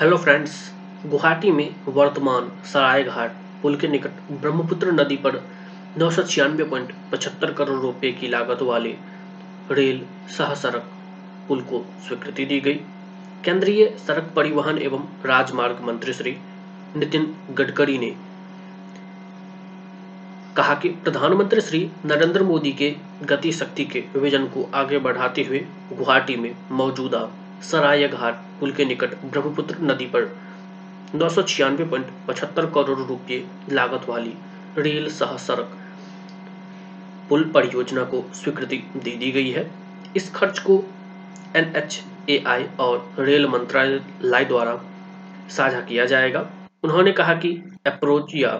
Hello friends Guwahati में वर्तमान सरायघाट पुल के निकट ब्रह्मपुत्र नदी पर नौ करोड़ रुपए की लागत वाले रेल सह सड़क पुल को स्वीकृति दी गई। केंद्रीय सड़क परिवहन एवं राजमार्ग मंत्री श्री नितिन गडकरी ने कहा कि प्रधानमंत्री श्री नरेंद्र मोदी के गति शक्ति के विजन को आगे बढ़ाते हुए गुवाहाटी में मौजूदा सराय घाट पुल के निकट ब्रह्मपुत्र नदी पर नौ करोड़ रुपये लागत वाली रेल सह सड़क पुल परियोजना को स्वीकृति दे दी गई है। इस खर्च को एन और रेल मंत्रालय द्वारा साझा किया जाएगा। उन्होंने कहा कि अप्रोच या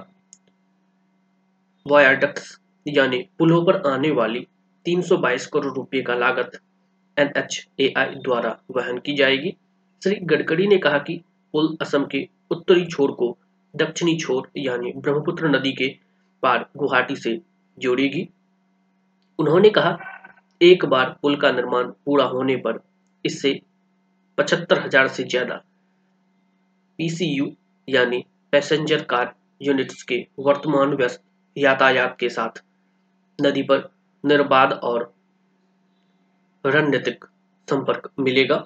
वायाडक्ट्स यानी पुलों पर आने वाली 322 करोड़ रुपए का लागत एनएचएआई द्वारा वहन की जाएगी। श्री गडकरी ने कहा कि पुल असम के उत्तरी छोर को दक्षिणी छोर यानी ब्रह्मपुत्र नदी के पार गुवाहाटी से जोड़ेगी। उन्होंने कहा, एक बार पुल का निर्माण पूरा होने पर इससे पचहत्तर हज़ार से ज़्यादा पीसीयू यानी पैसेंजर कार यूनिट्स के वर्तमान व्यस्त यातायात के साथ नदी पर निर्बाध और रणनीतिक संपर्क मिलेगा।